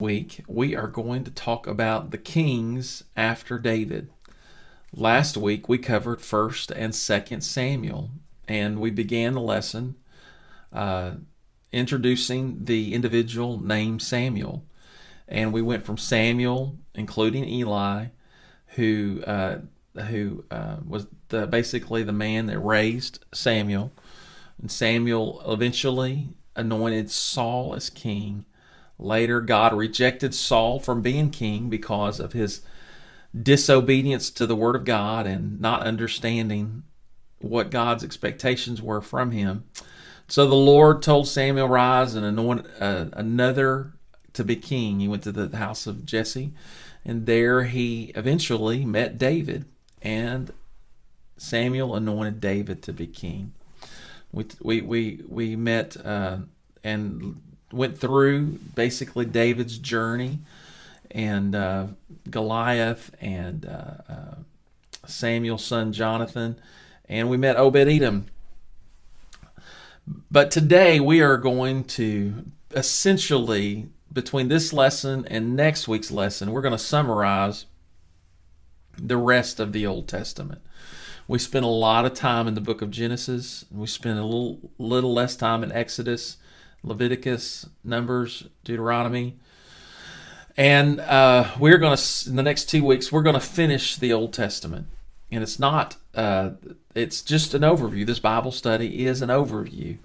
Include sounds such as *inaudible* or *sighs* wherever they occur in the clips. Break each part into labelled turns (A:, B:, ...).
A: week we are going to talk about the kings after David. Last week we covered 1st and 2nd Samuel, and we began the lesson uh, introducing the individual named Samuel. And we went from Samuel, including Eli, who uh, who uh, was the, basically the man that raised Samuel. And Samuel eventually anointed Saul as king. Later, God rejected Saul from being king because of his disobedience to the word of God and not understanding what God's expectations were from him. So the Lord told Samuel, Rise and anoint uh, another to be king. He went to the house of Jesse, and there he eventually met David, and Samuel anointed David to be king. We we we, we met uh, and went through basically David's journey and uh, Goliath and uh, uh, Samuel's son Jonathan, and we met Obed Edom. But today we are going to essentially, between this lesson and next week's lesson, we're going to summarize the rest of the Old Testament. We spent a lot of time in the book of Genesis. We spent a little, little less time in Exodus, Leviticus, Numbers, Deuteronomy. And uh, we're going to, in the next two weeks, we're going to finish the Old Testament. And it's not, uh, it's just an overview. This Bible study is an overview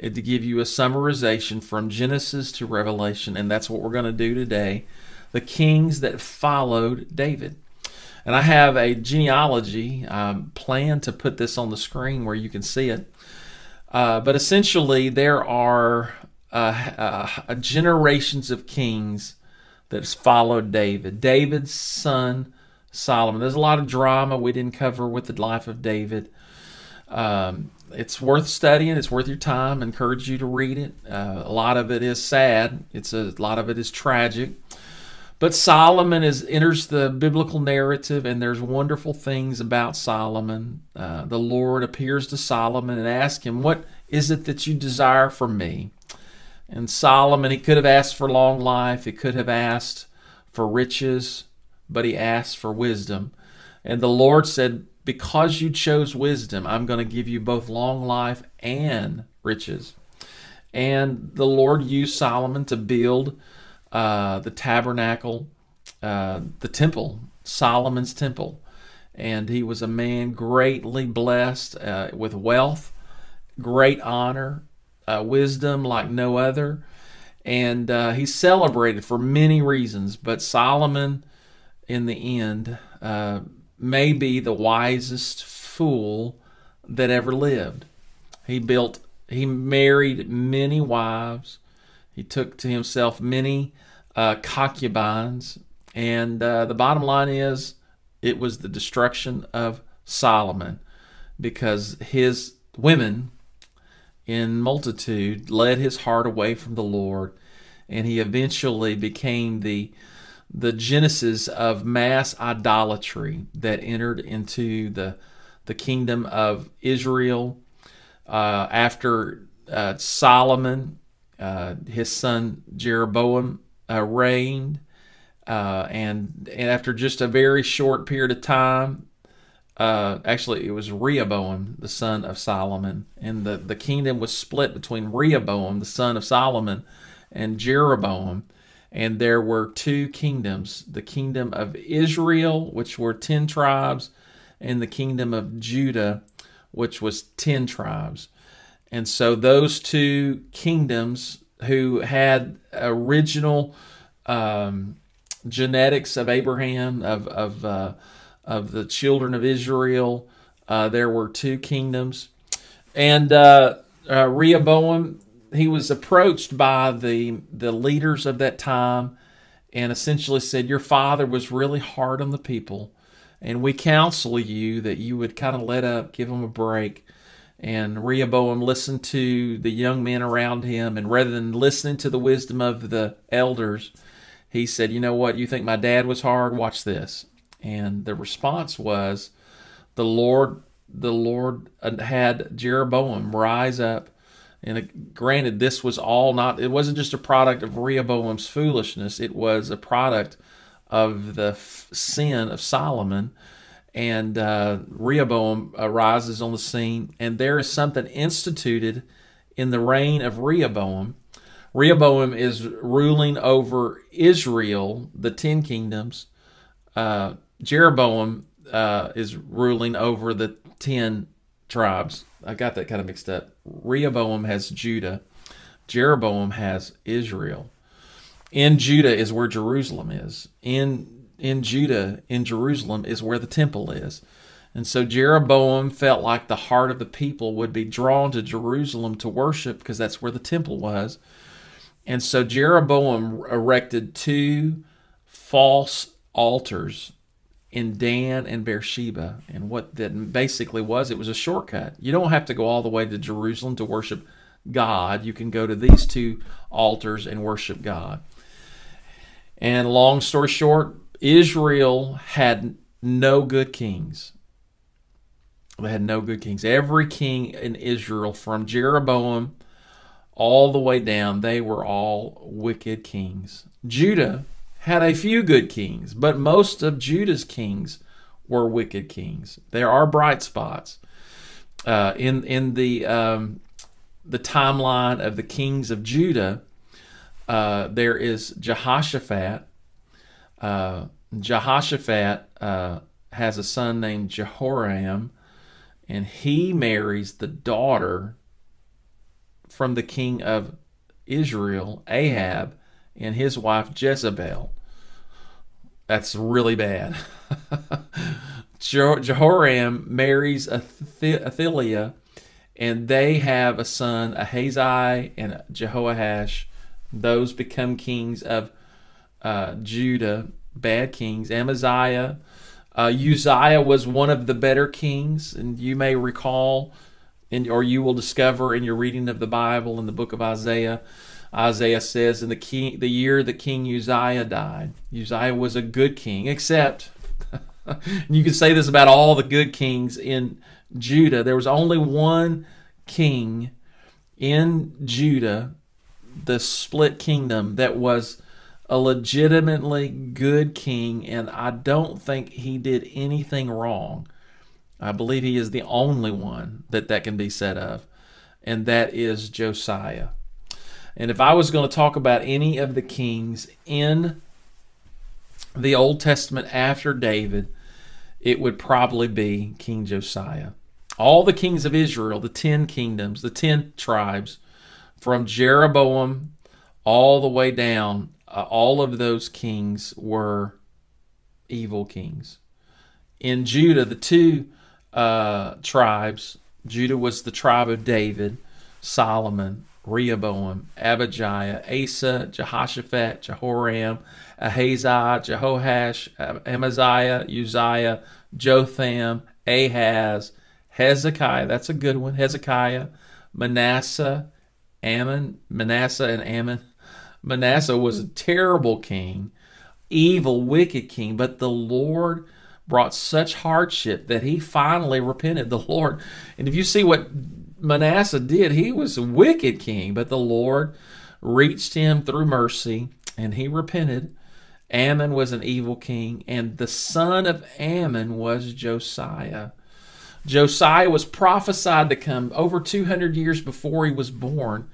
A: to give you a summarization from Genesis to Revelation. And that's what we're going to do today. The kings that followed David. And I have a genealogy um, plan to put this on the screen where you can see it. Uh, but essentially, there are uh, uh, generations of kings that followed David. David's son, Solomon. There's a lot of drama we didn't cover with the life of David. Um, it's worth studying. It's worth your time. I encourage you to read it. Uh, a lot of it is sad. It's a, a lot of it is tragic. But Solomon is enters the biblical narrative, and there's wonderful things about Solomon. Uh, the Lord appears to Solomon and asks him, "What is it that you desire from me?" And Solomon, he could have asked for long life. He could have asked for riches, but he asked for wisdom. And the Lord said, "Because you chose wisdom, I'm going to give you both long life and riches." And the Lord used Solomon to build uh, the tabernacle, uh, the temple, Solomon's temple. And he was a man greatly blessed uh, with wealth, great honor, uh, wisdom like no other. And uh, he's celebrated for many reasons, but Solomon, in the end, may be the wisest fool that ever lived. He built, he married many wives. He took to himself many uh, concubines. And uh, the bottom line is, it was the destruction of Solomon because his women in multitude led his heart away from the Lord, and he eventually became the the genesis of mass idolatry that entered into the the kingdom of Israel uh, after uh, Solomon, uh, his son Jeroboam uh, reigned, uh, and and after just a very short period of time, uh, actually it was Rehoboam, the son of Solomon, and the the kingdom was split between Rehoboam, the son of Solomon, and Jeroboam. And there were two kingdoms the kingdom of Israel, which were 10 tribes, and the kingdom of Judah, which was 10 tribes. And so those two kingdoms who had original um, genetics of Abraham, of of uh, of the children of Israel. Uh, there were two kingdoms, and uh, uh, Rehoboam he was approached by the the leaders of that time, and essentially said, "Your father was really hard on the people, and we counsel you that you would kind of let up, give him a break." And Rehoboam listened to the young men around him, and rather than listening to the wisdom of the elders, he said, You know what? You think my dad was hard? Watch this. And the response was, The Lord, the Lord had Jeroboam rise up And granted, this was all not, it wasn't just a product of Rehoboam's foolishness, it was a product of the sin of Solomon. And uh, Rehoboam arises on the scene, and there is something instituted in the reign of Rehoboam. Rehoboam is ruling over Israel, the ten kingdoms. Uh, Jeroboam uh, is ruling over the ten tribes. I got that kind of mixed up. Rehoboam has Judah, Jeroboam has Israel. In Judah is where Jerusalem is. In in Judah, in Jerusalem is where the temple is. And so Jeroboam felt like the heart of the people would be drawn to Jerusalem to worship because that's where the temple was. And so Jeroboam erected two false altars in Dan and Beersheba. And what that basically was, it was a shortcut. You don't have to go all the way to Jerusalem to worship God. You can go to these two altars and worship God. And long story short, Israel had no good kings. They had no good kings. Every king in Israel, from Jeroboam all the way down, they were all wicked kings. Judah had a few good kings, but most of Judah's kings were wicked kings. There are bright spots uh, in in the um, the timeline of the kings of Judah. Uh, there is Jehoshaphat. Uh, Jehoshaphat uh, has a son named Jehoram, and he marries the daughter from the king of Israel, Ahab, and his wife Jezebel. That's really bad. *laughs* Jehoram marries Athaliah, and they have a son, Ahaziah and Jehoash. Those become kings of uh, Judah, bad kings. Amaziah, uh, Uzziah was one of the better kings, and you may recall, in, or you will discover in your reading of the Bible in the book of Isaiah Isaiah says, in the king, the year that King Uzziah died, Uzziah was a good king, except *laughs* you can say this about all the good kings in Judah. There was only one king in Judah, the split kingdom, that was a legitimately good king, and I don't think he did anything wrong. I believe he is the only one that that can be said of, and that is Josiah. And if I was going to talk about any of the kings in the Old Testament after David, it would probably be King Josiah. All the kings of Israel, the 10 kingdoms, the 10 tribes, from Jeroboam all the way down, uh, all of those kings were evil kings. In Judah, the two uh, tribes, Judah was the tribe of David, Solomon, Rehoboam, Abijah, Asa, Jehoshaphat, Jehoram, Ahaziah, Jehoash, Amaziah, Uzziah, Jotham, Ahaz, Hezekiah, that's a good one, Hezekiah, Manasseh, Amon, Manasseh and Amon. Manasseh was a mm-hmm. terrible king, evil, wicked king, but the Lord brought such hardship that he finally repented. The Lord, and if you see what Manasseh did. He was a wicked king, but the Lord reached him through mercy and he repented. Amon was an evil king, and the son of Amon was Josiah. Josiah was prophesied to come over 200 years before he was born.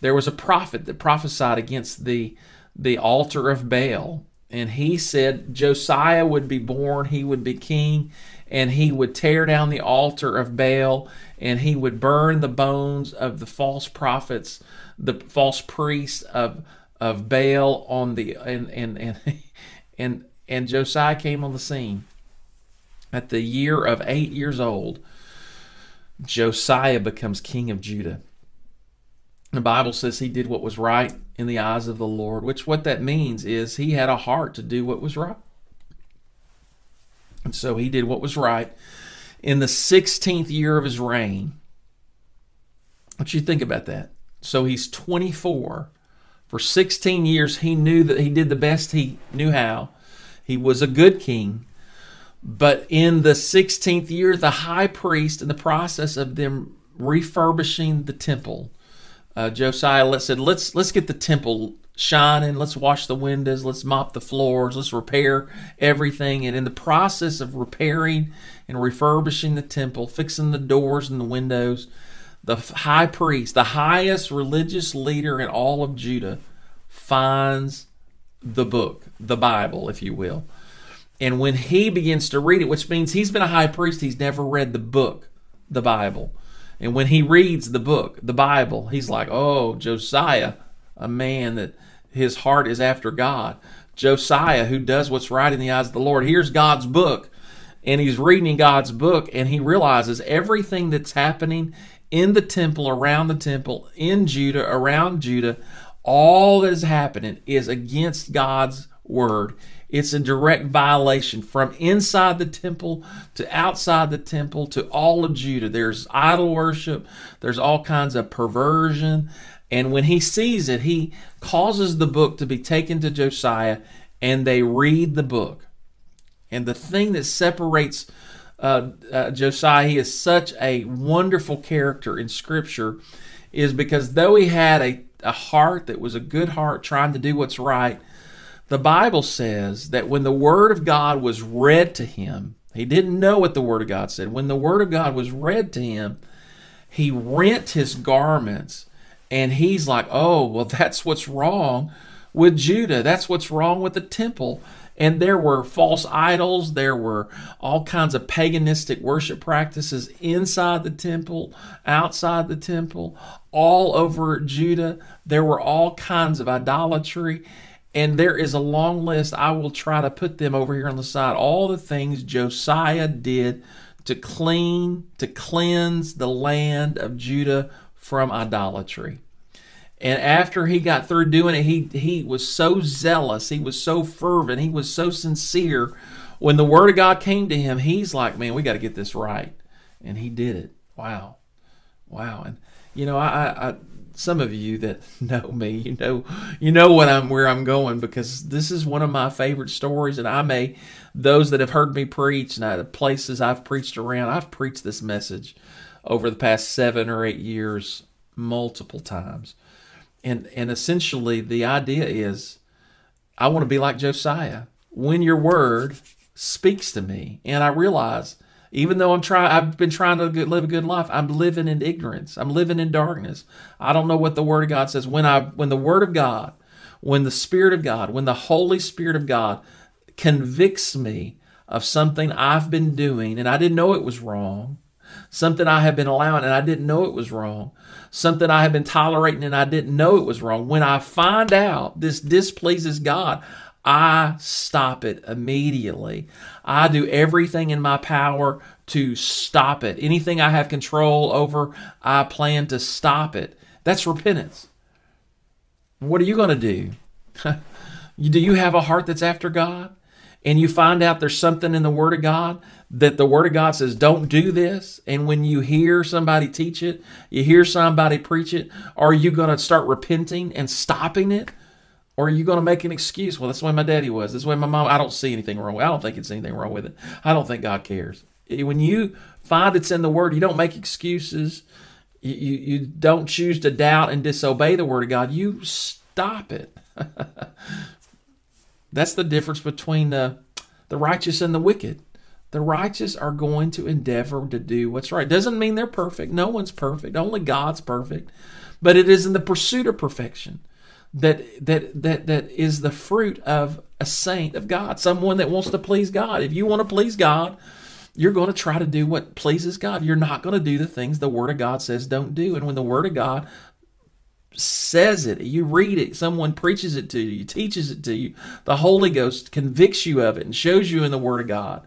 A: There was a prophet that prophesied against the, the altar of Baal, and he said Josiah would be born, he would be king, and he would tear down the altar of Baal and he would burn the bones of the false prophets, the false priests of of Baal on the and and and *laughs* and, and Josiah came on the scene at the year of 8 years old. Josiah becomes king of Judah. The Bible says he did what was right in the eyes of the Lord, which what that means is he had a heart to do what was right. And so he did what was right. In the 16th year of his reign, what you think about that? So he's 24. For 16 years, he knew that he did the best he knew how. He was a good king. But in the 16th year, the high priest, in the process of them refurbishing the temple, uh, Josiah said, "Let's let's get the temple shining. Let's wash the windows. Let's mop the floors. Let's repair everything." And in the process of repairing and refurbishing the temple, fixing the doors and the windows, the high priest, the highest religious leader in all of Judah, finds the book, the Bible, if you will. And when he begins to read it, which means he's been a high priest, he's never read the book, the Bible. And when he reads the book, the Bible, he's like, oh, Josiah, a man that his heart is after God. Josiah, who does what's right in the eyes of the Lord. Here's God's book. And he's reading God's book, and he realizes everything that's happening in the temple, around the temple, in Judah, around Judah, all that is happening is against God's word. It's a direct violation from inside the temple to outside the temple to all of Judah. There's idol worship, there's all kinds of perversion. And when he sees it, he causes the book to be taken to Josiah and they read the book. And the thing that separates uh, uh, Josiah, he is such a wonderful character in Scripture, is because though he had a, a heart that was a good heart trying to do what's right, the Bible says that when the Word of God was read to him, he didn't know what the Word of God said. When the Word of God was read to him, he rent his garments and he's like, oh, well, *laughs* that's what's wrong with Judah. That's what's wrong with the temple. And there were false idols, there were all kinds of paganistic worship practices inside the temple, outside the temple, all over Judah. There were all kinds of idolatry. And there is a long list. I will try to put them over here on the side. All the things Josiah did to clean, to cleanse the land of Judah from idolatry. And after he got through doing it, he he was so zealous, he was so fervent, he was so sincere. When the word of God came to him, he's like, "Man, we got to get this right," and he did it. Wow, wow. And you know, I, I some of you that *laughs* know me, you know, you know what I'm where I'm going because this is one of my favorite stories, and I may those that have heard me preach and the places I've preached around, I've preached this message over the past seven or eight years multiple times, and and essentially the idea is, I want to be like Josiah. When your word speaks to me, and I realize even though I'm trying, I've been trying to live a good life. I'm living in ignorance. I'm living in darkness. I don't know what the Word of God says. When I, when the Word of God, when the Spirit of God, when the Holy Spirit of God convicts me of something I've been doing and I didn't know it was wrong, something I have been allowing and I didn't know it was wrong, something I have been tolerating and I didn't know it was wrong. When I find out this displeases God, I stop it immediately. I do everything in my power to stop it. Anything I have control over, I plan to stop it. That's repentance. What are you going to do? *laughs* do you have a heart that's after God? And you find out there's something in the Word of God that the Word of God says, don't do this. And when you hear somebody teach it, you hear somebody preach it, are you going to start repenting and stopping it? Or are you going to make an excuse? Well, that's the way my daddy was. That's the way my mom. I don't see anything wrong. with it. I don't think it's anything wrong with it. I don't think God cares. Eh, when you find it's in the Word, you don't make excuses. You, you, you don't choose to doubt and disobey the Word of God. You stop it. *laughs* that's the difference between the the righteous and the wicked. The righteous are going to endeavor to do what's right. Doesn't mean they're perfect. No one's perfect. Only God's perfect. But it is in the pursuit of perfection that that that that is the fruit of a saint of God, someone that wants to please God. If you want to please God, you're going to try to do what pleases God. You're not going to do the things the Word of God says don't do. And when the Word of God says it, you read it, someone preaches it to you, teaches it to you, the Holy Ghost convicts you of it and shows you in the Word of God.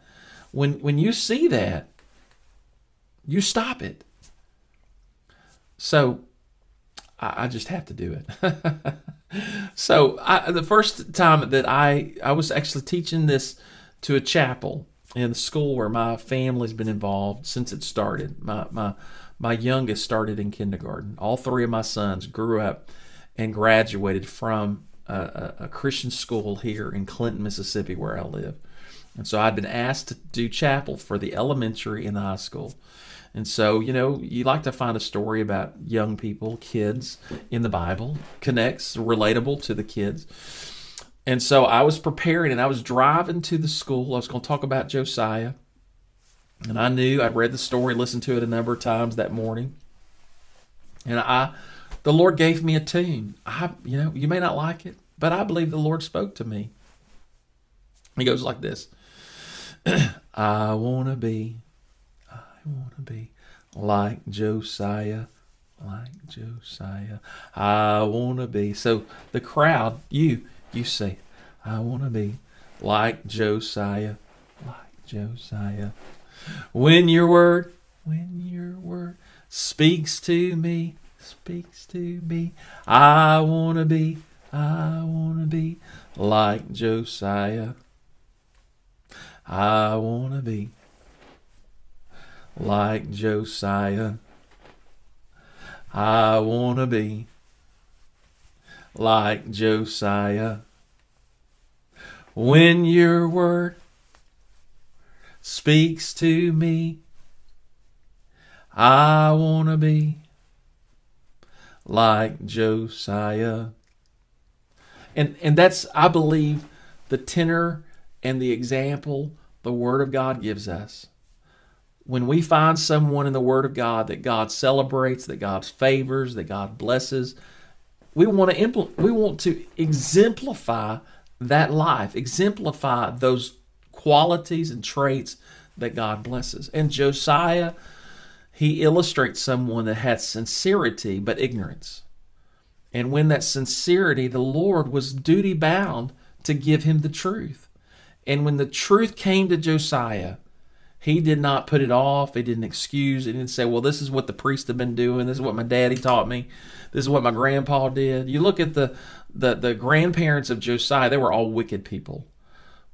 A: When when you see that, you stop it. So I, I just have to do it. *laughs* so I, the first time that I I was actually teaching this to a chapel in the school where my family's been involved since it started. My my my youngest started in kindergarten. All three of my sons grew up and graduated from a, a, Christian school here in Clinton, Mississippi, where I live. And so I'd been asked to do chapel for the elementary and the high school. And so, you know, you like to find a story about young people, kids in the Bible, connects, relatable to the kids. And so I was preparing and I was driving to the school. I was going to talk about Josiah. And I knew I'd read the story, listened to it a number of times that morning. And I the Lord gave me a tune. I you know, you may not like it, but I believe the Lord spoke to me. He goes like this. *clears throat* I want to be I want to be like Josiah, like Josiah. I want to be. So the crowd, you you say, I want to be like Josiah, like Josiah. When your word, when your word speaks to me, speaks to me, I want to be, I want to be like Josiah. I want to be like Josiah. I want to be like Josiah. When your word speaks to me, I want to be like Josiah. And and that's I believe the tenor and the example the word of God gives us. When we find someone in the word of God that God celebrates, that God favors, that God blesses, we want to impl- we want to exemplify that life, exemplify those qualities and traits that God blesses. And Josiah, he illustrates someone that had sincerity but ignorance. And when that sincerity, the Lord was duty bound to give him the truth. And when the truth came to Josiah, he did not put it off. He didn't excuse. He didn't say, well, this is what the priest have been doing. This is what my daddy taught me. This is what my grandpa did. You look at the, the, the grandparents of Josiah, they were all wicked people.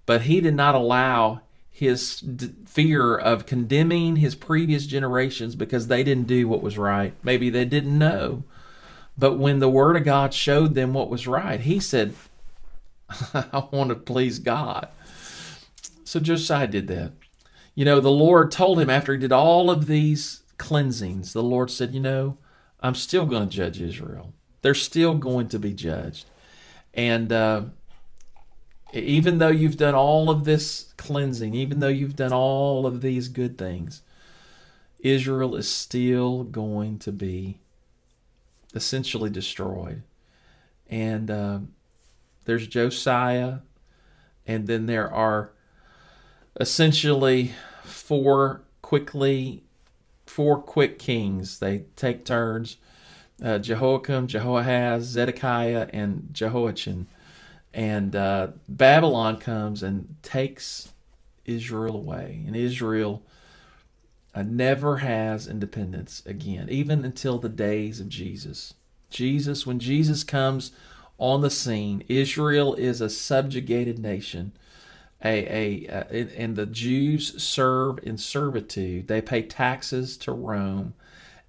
A: But he did not allow his fear of condemning his previous generations because they didn't do what was right. Maybe they didn't know. But when the word of God showed them what was right, he said, *laughs* I want to please God. So Josiah did that. You know, the Lord told him after he did all of these cleansings, the Lord said, You know, I'm still going to judge Israel. They're still going to be judged. And uh, even though you've done all of this cleansing, even though you've done all of these good things, Israel is still going to be essentially destroyed. And uh, there's Josiah, and then there are essentially four quickly four quick kings. They take turns. Uh, Jehoiakim, Jehoahaz, Zedekiah, and Jehoiachin. And uh, Babylon comes and takes Israel away. And Israel uh, never has independence again, even until the days of Jesus. Jesus, when Jesus comes on the scene, Israel is a subjugated nation a, a, and the Jews serve in servitude. They pay taxes to Rome,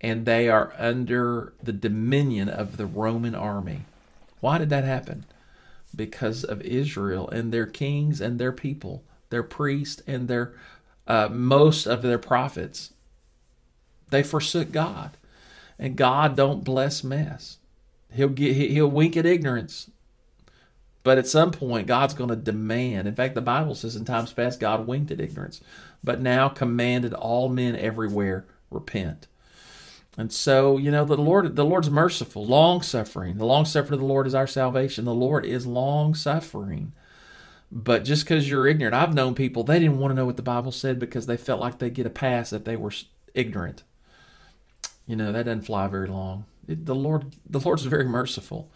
A: and they are under the dominion of the Roman army. Why did that happen? Because of Israel and their kings and their people, their priests and their uh, most of their prophets. They forsook God, and God don't bless mess. He'll get he'll wink at ignorance but at some point, God's going to demand. In fact, the Bible says in times past, God winked at ignorance, but now commanded all men everywhere repent. And so, you know, the Lord, the Lord's merciful, long suffering. The long suffering of the Lord is our salvation. The Lord is long suffering. But just because you're ignorant, I've known people they didn't want to know what the Bible said because they felt like they'd get a pass if they were ignorant. You know, that doesn't fly very long. It, the Lord, the Lord's very merciful.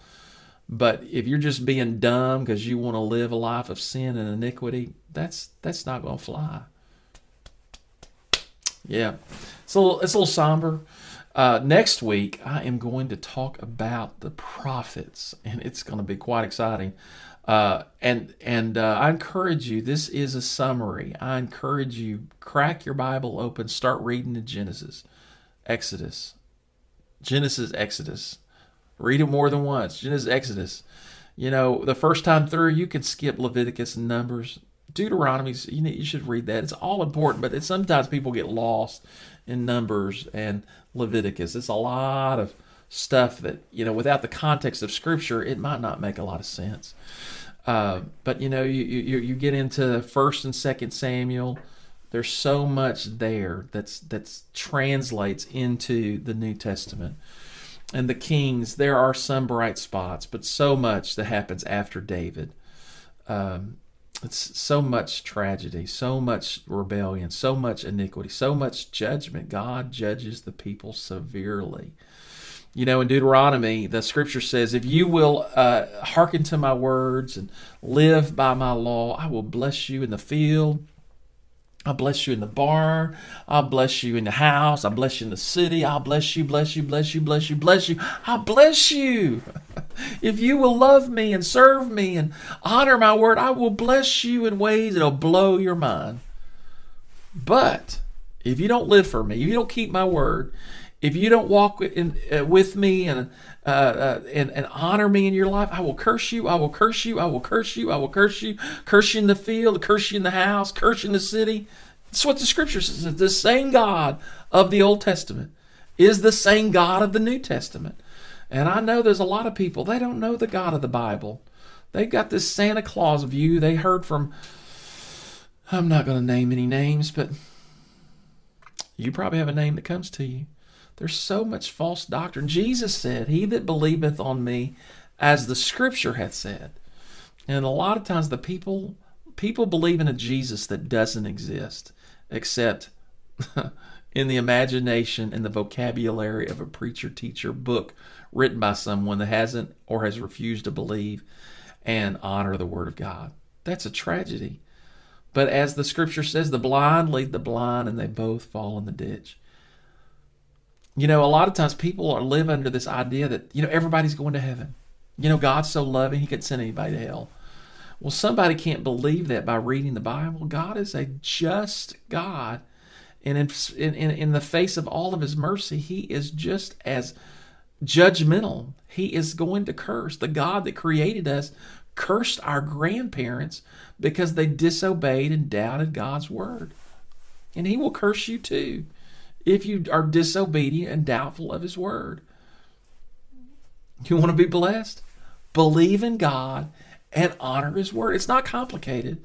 A: But if you're just being dumb because you want to live a life of sin and iniquity, that's that's not going to fly. Yeah, it's a little it's a little somber. Uh, next week, I am going to talk about the prophets, and it's going to be quite exciting. Uh, and and uh, I encourage you. This is a summary. I encourage you crack your Bible open, start reading the Genesis, Exodus, Genesis, Exodus. Read it more than once. Genesis, Exodus. You know, the first time through, you can skip Leviticus and Numbers. Deuteronomy, you know, you should read that. It's all important, but sometimes people get lost in Numbers and Leviticus. It's a lot of stuff that, you know, without the context of Scripture, it might not make a lot of sense. Uh, but, you know, you, you, you get into 1st and 2nd Samuel. There's so much there that's that's translates into the New Testament. And the kings, there are some bright spots, but so much that happens after David. Um, it's so much tragedy, so much rebellion, so much iniquity, so much judgment. God judges the people severely. You know, in Deuteronomy, the scripture says, If you will uh, hearken to my words and live by my law, I will bless you in the field I'll bless you in the barn. I'll bless you in the house. I'll bless you in the city. I'll bless you, bless you, bless you, bless you, bless you. I'll bless you. *laughs* if you will love me and serve me and honor my word, I will bless you in ways that'll blow your mind. But if you don't live for me, if you don't keep my word, if you don't walk in, uh, with me and, uh, uh, and and honor me in your life, I will curse you. I will curse you. I will curse you. I will curse you. Curse you in the field. Curse you in the house. Curse you in the city. That's what the scripture says. The same God of the Old Testament is the same God of the New Testament. And I know there's a lot of people they don't know the God of the Bible. They've got this Santa Claus view they heard from. I'm not going to name any names, but you probably have a name that comes to you. There's so much false doctrine. Jesus said, He that believeth on me, as the scripture hath said. And a lot of times the people people believe in a Jesus that doesn't exist, except *laughs* in the imagination and the vocabulary of a preacher teacher book written by someone that hasn't or has refused to believe and honor the word of God. That's a tragedy. But as the scripture says, the blind lead the blind and they both fall in the ditch. You know, a lot of times people are live under this idea that, you know, everybody's going to heaven. You know, God's so loving, he could send anybody to hell. Well, somebody can't believe that by reading the Bible. God is a just God. And in, in, in the face of all of his mercy, he is just as judgmental. He is going to curse. The God that created us cursed our grandparents because they disobeyed and doubted God's word. And he will curse you too if you are disobedient and doubtful of his word. You want to be blessed? Believe in God and honor his word. It's not complicated.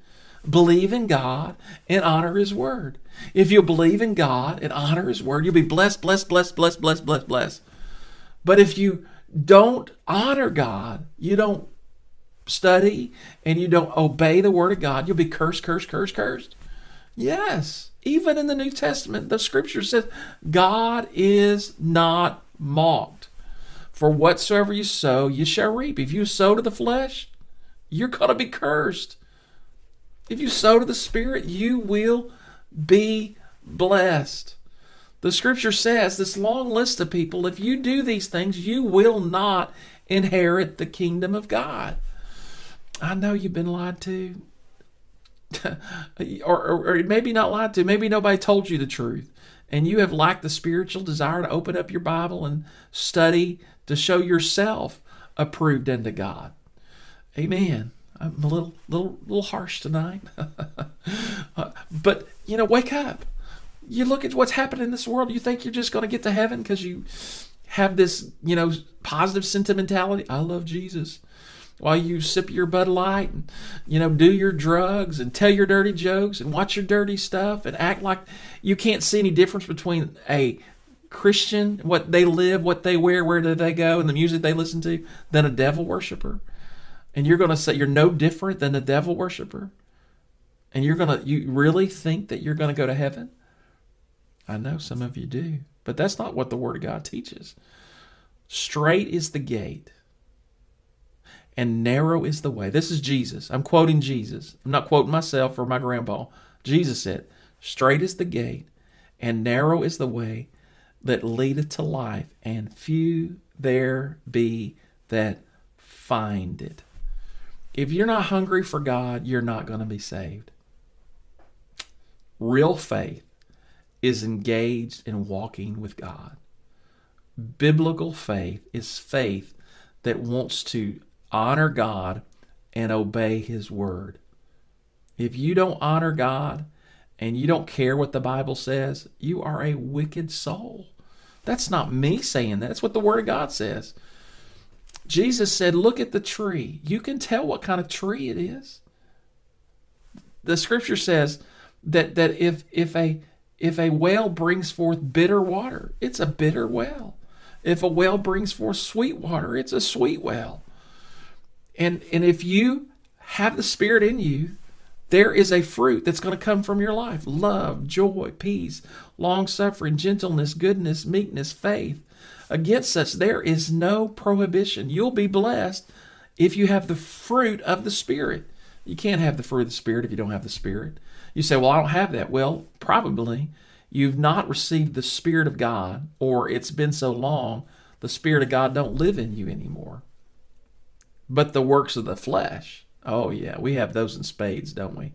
A: Believe in God and honor his word. If you believe in God and honor his word, you'll be blessed, blessed, blessed, blessed, blessed, blessed, blessed. But if you don't honor God, you don't study and you don't obey the word of God, you'll be cursed, cursed, cursed, cursed. Yes. Even in the New Testament, the scripture says God is not mocked. For whatsoever you sow, you shall reap. If you sow to the flesh, you're going to be cursed. If you sow to the Spirit, you will be blessed. The scripture says this long list of people, if you do these things, you will not inherit the kingdom of God. I know you've been lied to. *laughs* or, or, or maybe not lied to, maybe nobody told you the truth, and you have lacked the spiritual desire to open up your Bible and study to show yourself approved unto God. Amen. I'm a little, little, little harsh tonight, *laughs* but you know, wake up. You look at what's happening in this world. You think you're just going to get to heaven because you have this, you know, positive sentimentality. I love Jesus while you sip your Bud Light and you know do your drugs and tell your dirty jokes and watch your dirty stuff and act like you can't see any difference between a Christian, what they live, what they wear, where do they go, and the music they listen to, than a devil worshiper. And you're going to say you're no different than a devil worshiper. And you're going to, you really think that you're going to go to heaven? I know some of you do, but that's not what the Word of God teaches. Straight is the gate and narrow is the way. This is Jesus. I'm quoting Jesus. I'm not quoting myself or my grandpa. Jesus said, Straight is the gate, and narrow is the way that leadeth to life, and few there be that find it. If you're not hungry for God, you're not going to be saved. Real faith is engaged in walking with God. Biblical faith is faith that wants to honor God and obey His word. If you don't honor God and you don't care what the Bible says, you are a wicked soul. That's not me saying that. That's what the Word of God says. Jesus said, Look at the tree. You can tell what kind of tree it is. The scripture says that, that if, if, a, if a well brings forth bitter water, it's a bitter well. If a well brings forth sweet water, it's a sweet well. And, and if you have the Spirit in you, there is a fruit that's going to come from your life love, joy, peace, long suffering, gentleness, goodness, meekness, faith. Against such, there is no prohibition. You'll be blessed if you have the fruit of the Spirit. You can't have the fruit of the Spirit if you don't have the Spirit. You say, Well, I don't have that. Well, probably you've not received the Spirit of God, or it's been so long, the Spirit of God don't live in you anymore. But the works of the flesh, oh, yeah, we have those in spades, don't we?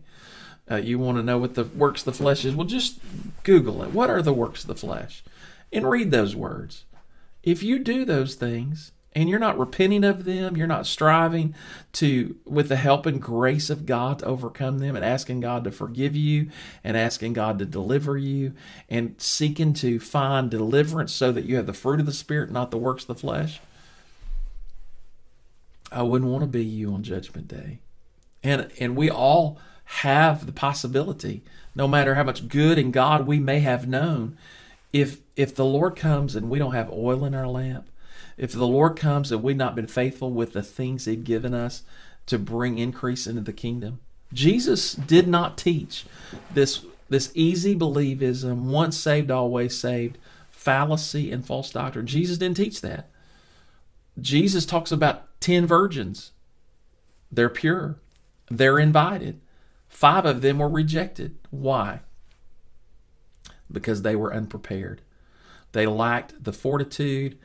A: Uh, you want to know what the works of the flesh is? Well, just Google it. What are the works of the flesh? And read those words. If you do those things and you're not repenting of them, you're not striving to, with the help and grace of God, to overcome them and asking God to forgive you and asking God to deliver you and seeking to find deliverance so that you have the fruit of the Spirit, not the works of the flesh, I wouldn't want to be you on Judgment Day. And, and we all have the possibility, no matter how much good in God we may have known, if if the Lord comes and we don't have oil in our lamp, if the Lord comes and we've not been faithful with the things He'd given us to bring increase into the kingdom, Jesus did not teach this this easy believism, once saved, always saved, fallacy and false doctrine. Jesus didn't teach that. Jesus talks about ten virgins. They're pure. They're invited. Five of them were rejected. Why? because they were unprepared. They lacked the fortitude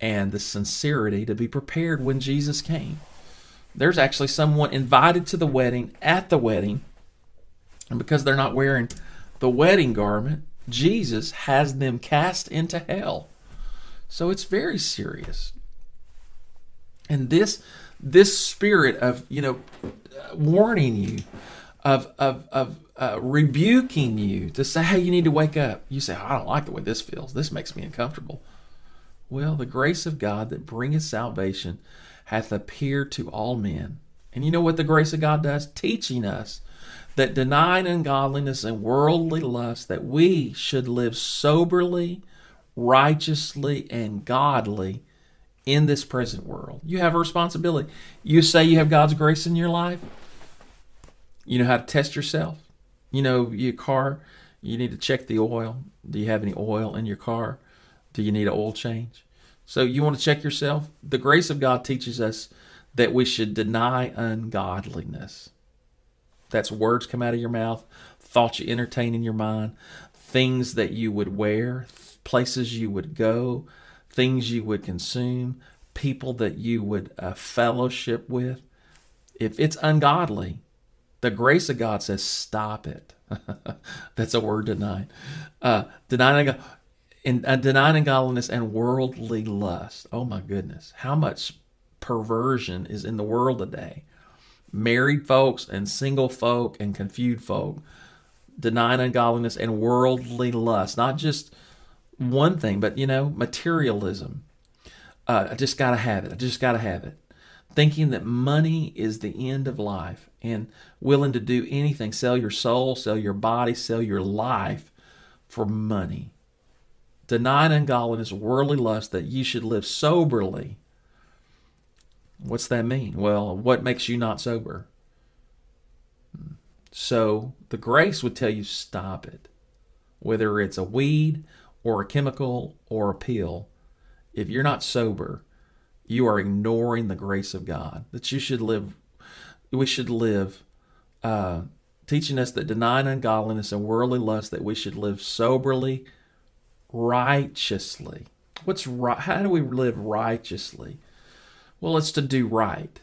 A: and the sincerity to be prepared when Jesus came. There's actually someone invited to the wedding at the wedding, and because they're not wearing the wedding garment, Jesus has them cast into hell. So it's very serious. And this this spirit of, you know, warning you of of of uh, rebuking you to say, hey, you need to wake up. You say, I don't like the way this feels. This makes me uncomfortable. Well, the grace of God that bringeth salvation hath appeared to all men. And you know what the grace of God does? Teaching us that denying ungodliness and worldly lust, that we should live soberly, righteously, and godly in this present world. You have a responsibility. You say you have God's grace in your life. You know how to test yourself you know, your car, you need to check the oil. Do you have any oil in your car? Do you need an oil change? So you want to check yourself? The grace of God teaches us that we should deny ungodliness. That's words come out of your mouth, thoughts you entertain in your mind, things that you would wear, places you would go, things you would consume, people that you would uh, fellowship with. If it's ungodly, the grace of God says, stop it. *laughs* That's a word denied. Uh, denying, in, uh, denying ungodliness and worldly lust. Oh my goodness. How much perversion is in the world today? Married folks and single folk and confused folk denying ungodliness and worldly lust. Not just one thing, but you know, materialism. Uh, I just got to have it. I just got to have it thinking that money is the end of life and willing to do anything sell your soul, sell your body, sell your life for money. Denying ungodliness, worldly lust, that you should live soberly. What's that mean? Well, what makes you not sober? So the grace would tell you stop it. Whether it's a weed or a chemical or a pill, if you're not sober, you are ignoring the grace of God. That you should live, we should live, uh, teaching us that denying ungodliness and worldly lust, that we should live soberly, righteously. What's right? How do we live righteously? Well, it's to do right.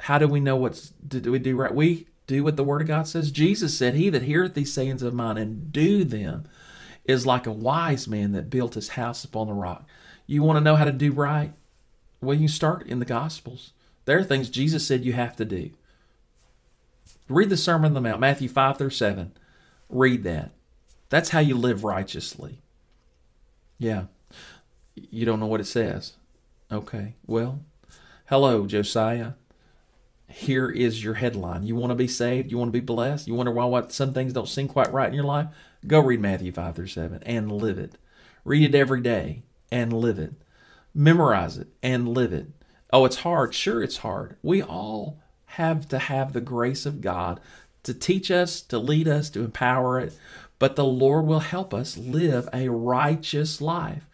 A: How do we know what's do we do right? We do what the Word of God says. Jesus said, "He that heareth these sayings of mine and do them is like a wise man that built his house upon the rock." You want to know how to do right? Well, you start in the Gospels. There are things Jesus said you have to do. Read the Sermon on the Mount, Matthew 5 through 7. Read that. That's how you live righteously. Yeah. You don't know what it says. Okay. Well, hello, Josiah. Here is your headline. You want to be saved? You want to be blessed? You wonder why what some things don't seem quite right in your life? Go read Matthew 5 through 7 and live it. Read it every day and live it. Memorize it and live it. Oh, it's hard. Sure, it's hard. We all have to have the grace of God to teach us, to lead us, to empower it. But the Lord will help us live a righteous life.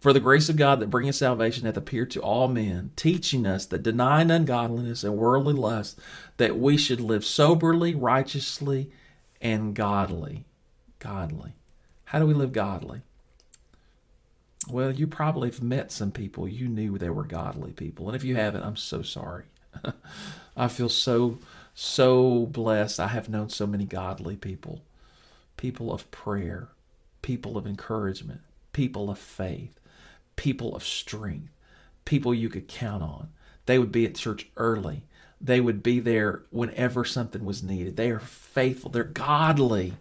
A: For the grace of God that bringeth salvation hath appeared to all men, teaching us that denying ungodliness and worldly lust, that we should live soberly, righteously, and godly. Godly. How do we live godly? Well, you probably have met some people you knew they were godly people. And if you haven't, I'm so sorry. *laughs* I feel so, so blessed. I have known so many godly people people of prayer, people of encouragement, people of faith, people of strength, people you could count on. They would be at church early. They would be there whenever something was needed. They are faithful. They're godly.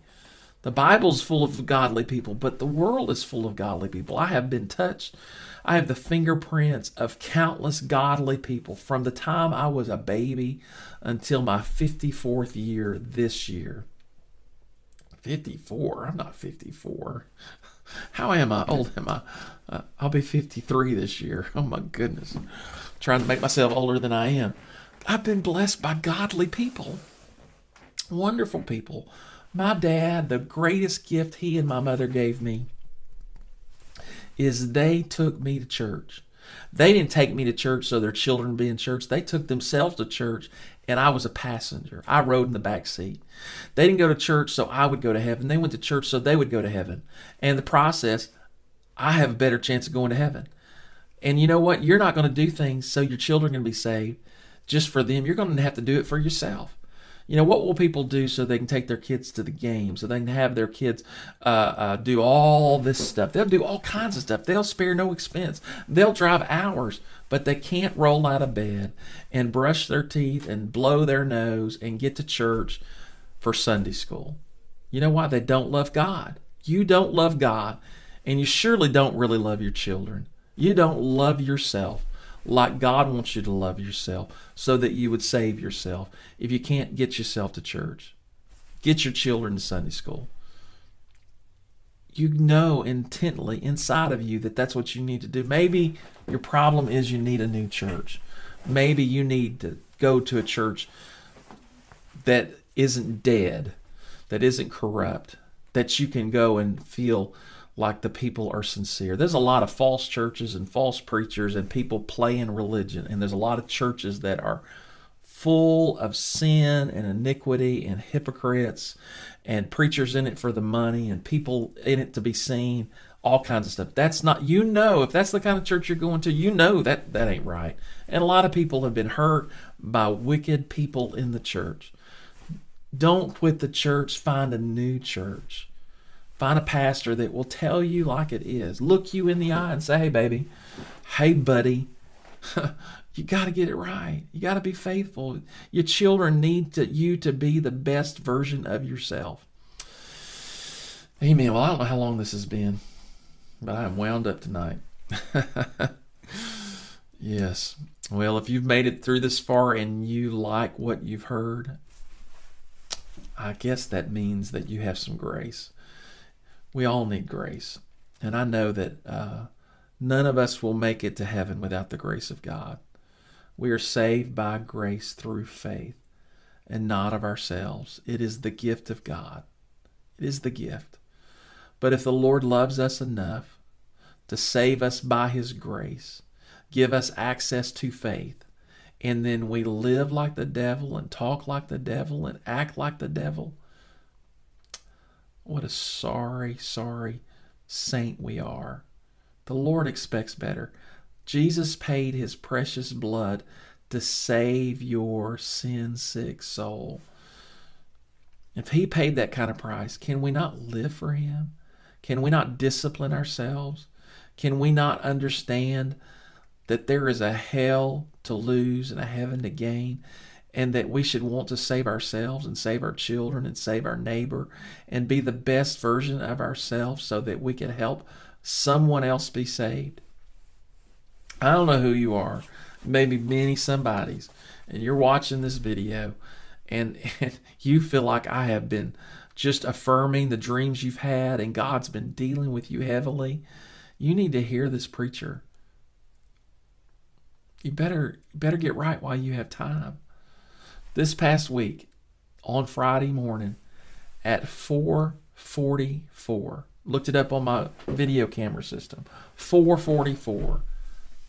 A: The Bible's full of godly people, but the world is full of godly people. I have been touched. I have the fingerprints of countless godly people from the time I was a baby until my 54th year this year. 54? I'm not 54. How am I? Old am I? Uh, I'll be 53 this year. Oh my goodness. I'm trying to make myself older than I am. I've been blessed by godly people, wonderful people my dad, the greatest gift he and my mother gave me is they took me to church. They didn't take me to church so their children would be in church. They took themselves to church and I was a passenger. I rode in the back seat. They didn't go to church so I would go to heaven. They went to church so they would go to heaven. And the process, I have a better chance of going to heaven. And you know what? You're not going to do things so your children can be saved just for them. You're going to have to do it for yourself you know, what will people do so they can take their kids to the game, so they can have their kids uh, uh, do all this stuff? They'll do all kinds of stuff. They'll spare no expense. They'll drive hours, but they can't roll out of bed and brush their teeth and blow their nose and get to church for Sunday school. You know why? They don't love God. You don't love God, and you surely don't really love your children. You don't love yourself like God wants you to love yourself so that you would save yourself. If you can't get yourself to church, get your children to Sunday school. You know intently inside of you that that's what you need to do. Maybe your problem is you need a new church. Maybe you need to go to a church that isn't dead, that isn't corrupt, that you can go and feel like the people are sincere. There's a lot of false churches and false preachers and people playing religion, and there's a lot of churches that are full of sin and iniquity and hypocrites and preachers in it for the money and people in it to be seen all kinds of stuff. That's not you know if that's the kind of church you're going to you know that that ain't right. And a lot of people have been hurt by wicked people in the church. Don't quit the church find a new church Find a pastor that will tell you like it is. Look you in the eye and say, hey, baby, hey, buddy, *laughs* you got to get it right. You got to be faithful. Your children need to, you to be the best version of yourself. Amen. Well, I don't know how long this has been, but I am wound up tonight. *laughs* yes. Well, if you've made it through this far and you like what you've heard, I guess that means that you have some grace we all need grace. And I know that uh, none of us will make it to heaven without the grace of God. We are saved by grace through faith and not of ourselves. It is the gift of God. It is the gift. But if the Lord loves us enough to save us by His grace, give us access to faith, and then we live like the devil and talk like the devil and act like the devil, what a sorry, sorry saint we are. The Lord expects better. Jesus paid his precious blood to save your sin sick soul. If he paid that kind of price, can we not live for him? Can we not discipline ourselves? Can we not understand that there is a hell to lose and a heaven to gain? And that we should want to save ourselves and save our children and save our neighbor and be the best version of ourselves so that we can help someone else be saved. I don't know who you are, maybe many somebodies, and you're watching this video and, *laughs* and you feel like I have been just affirming the dreams you've had and God's been dealing with you heavily. You need to hear this preacher. You better better get right while you have time this past week on Friday morning at 444. Looked it up on my video camera system. 444.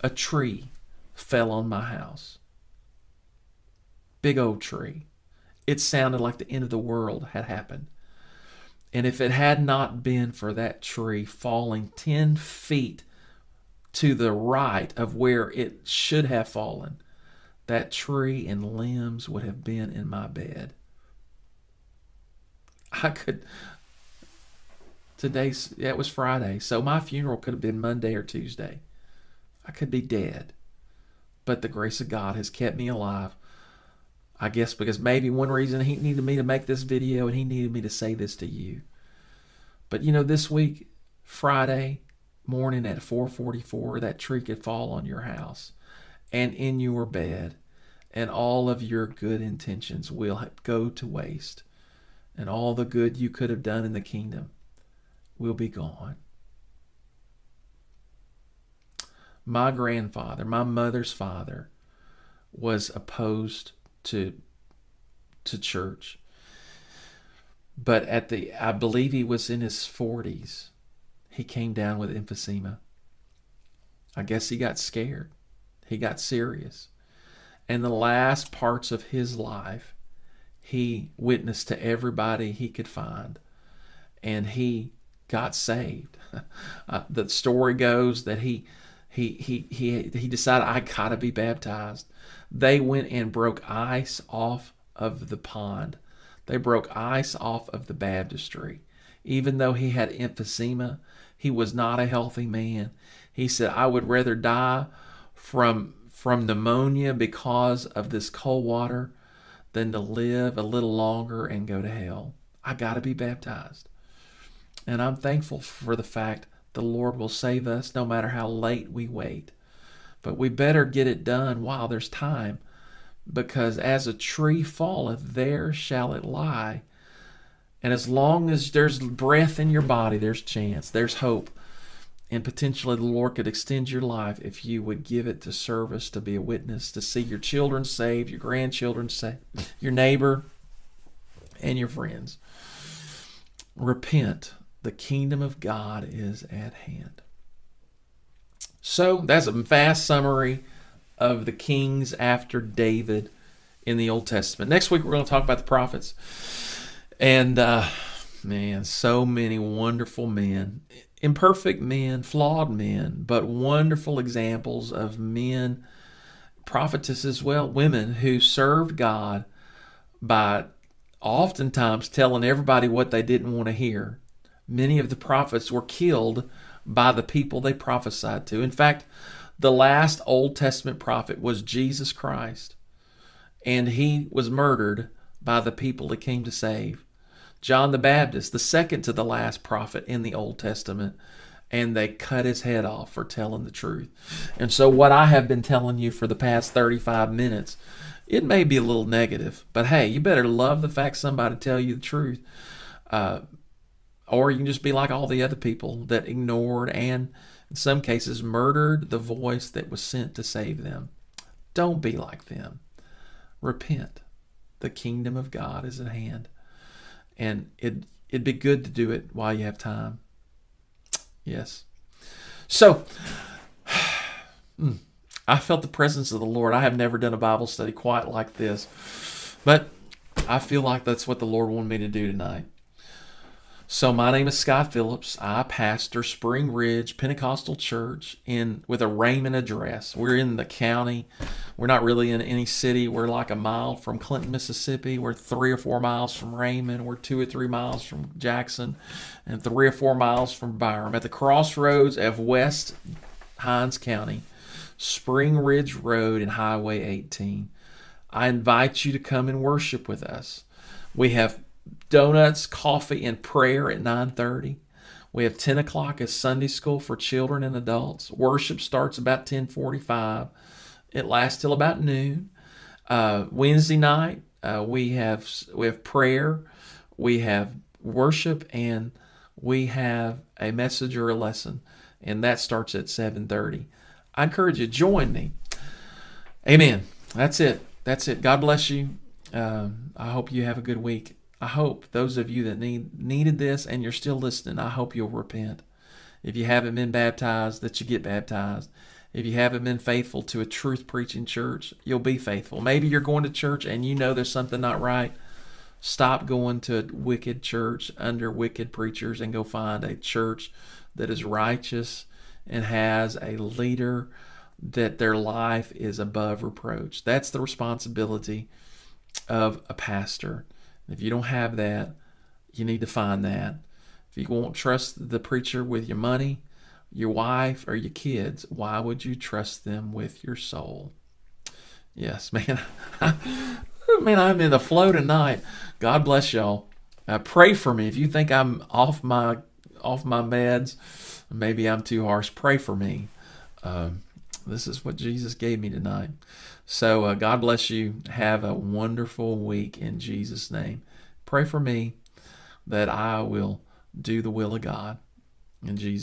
A: A tree fell on my house. Big old tree. It sounded like the end of the world had happened. And if it had not been for that tree falling 10 feet to the right of where it should have fallen, that tree and limbs would have been in my bed. I could. Today's, yeah, it was Friday, so my funeral could have been Monday or Tuesday. I could be dead. But the grace of God has kept me alive. I guess because maybe one reason He needed me to make this video and He needed me to say this to you. But you know, this week, Friday morning at 4:44, that tree could fall on your house and in your bed, and all of your good intentions will go to waste, and all the good you could have done in the kingdom will be gone. My grandfather, my mother's father, was opposed to to church. But at the I believe he was in his 40s. He came down with emphysema. I guess he got scared. He got serious. And the last parts of his life, he witnessed to everybody he could find. And he got saved. *laughs* Uh, the story goes that he he he he he decided I gotta be baptized. They went and broke ice off of the pond. They broke ice off of the baptistry. Even though he had emphysema, he was not a healthy man. He said, I would rather die from from pneumonia because of this cold water than to live a little longer and go to hell. I got to be baptized. And I'm thankful for the fact the Lord will save us no matter how late we wait. But we better get it done while there's time, because as a tree falleth, there shall it lie. And as long as there's breath in your body, there's chance, there's hope and potentially the Lord could extend your life if you would give it to service, to be a witness, to see your children saved, your grandchildren saved, your neighbor, and your friends. Repent. The kingdom of God is at hand. So that's a fast summary of the kings after David in the Old Testament. Next week, we're going to talk about the prophets. And, uh, man, so many wonderful men imperfect men, flawed men, but wonderful examples of men, prophetess as well, women who served God by oftentimes telling everybody what they didn't want to hear. Many of the prophets were killed by the people they prophesied to. In fact, the last Old Testament prophet was Jesus Christ, and he was murdered by the people he came to save. John the Baptist, the second to the last prophet in the Old Testament, and they cut his head off for telling the truth. And so, what I have been telling you for the past 35 minutes, it may be a little negative, but hey, you better love the fact somebody tell you the truth. Uh, or you can just be like all the other people that ignored and, in some cases, murdered the voice that was sent to save them. Don't be like them. Repent. The kingdom of God is at hand and it it'd be good to do it while you have time. Yes. So hmm, *sighs* I felt the presence of the Lord. I have never done a Bible study quite like this, but I feel like that's what the Lord wanted me to do tonight. So my name is Scott Phillips. I pastor Spring Ridge Pentecostal Church in with a Raymond address. We're in the county. We're not really in any city. We're like a mile from Clinton, Mississippi. We're three or four miles from Raymond. We're two or three miles from Jackson, and three or four miles from Byram. At the crossroads of West Hinds County, Spring Ridge Road and Highway 18. I invite you to come and worship with us. We have donuts, coffee, and prayer at 9:30. We have 10 o'clock as Sunday school for children and adults. Worship starts about 10:45. It lasts till about noon. Uh, Wednesday night uh, we have we have prayer, we have worship, and we have a message or a lesson, and that starts at 7:30. I encourage you join me. Amen. That's it. That's it. God bless you. Um, I hope you have a good week. I hope those of you that need needed this and you're still listening, I hope you'll repent. If you haven't been baptized, that you get baptized. If you haven't been faithful to a truth preaching church, you'll be faithful. Maybe you're going to church and you know there's something not right. Stop going to a wicked church under wicked preachers and go find a church that is righteous and has a leader that their life is above reproach. That's the responsibility of a pastor. If you don't have that, you need to find that. If you won't trust the preacher with your money, your wife, or your kids, why would you trust them with your soul? Yes, *laughs* man. man, I'm in the flow tonight. God bless y'all. Uh, pray for me. If you think I'm off my off my meds, maybe I'm too harsh. Pray for me. Um, this is what Jesus gave me tonight. So uh, God bless you. Have a wonderful week in Jesus' name. Pray for me that I will do the will of God in Jesus'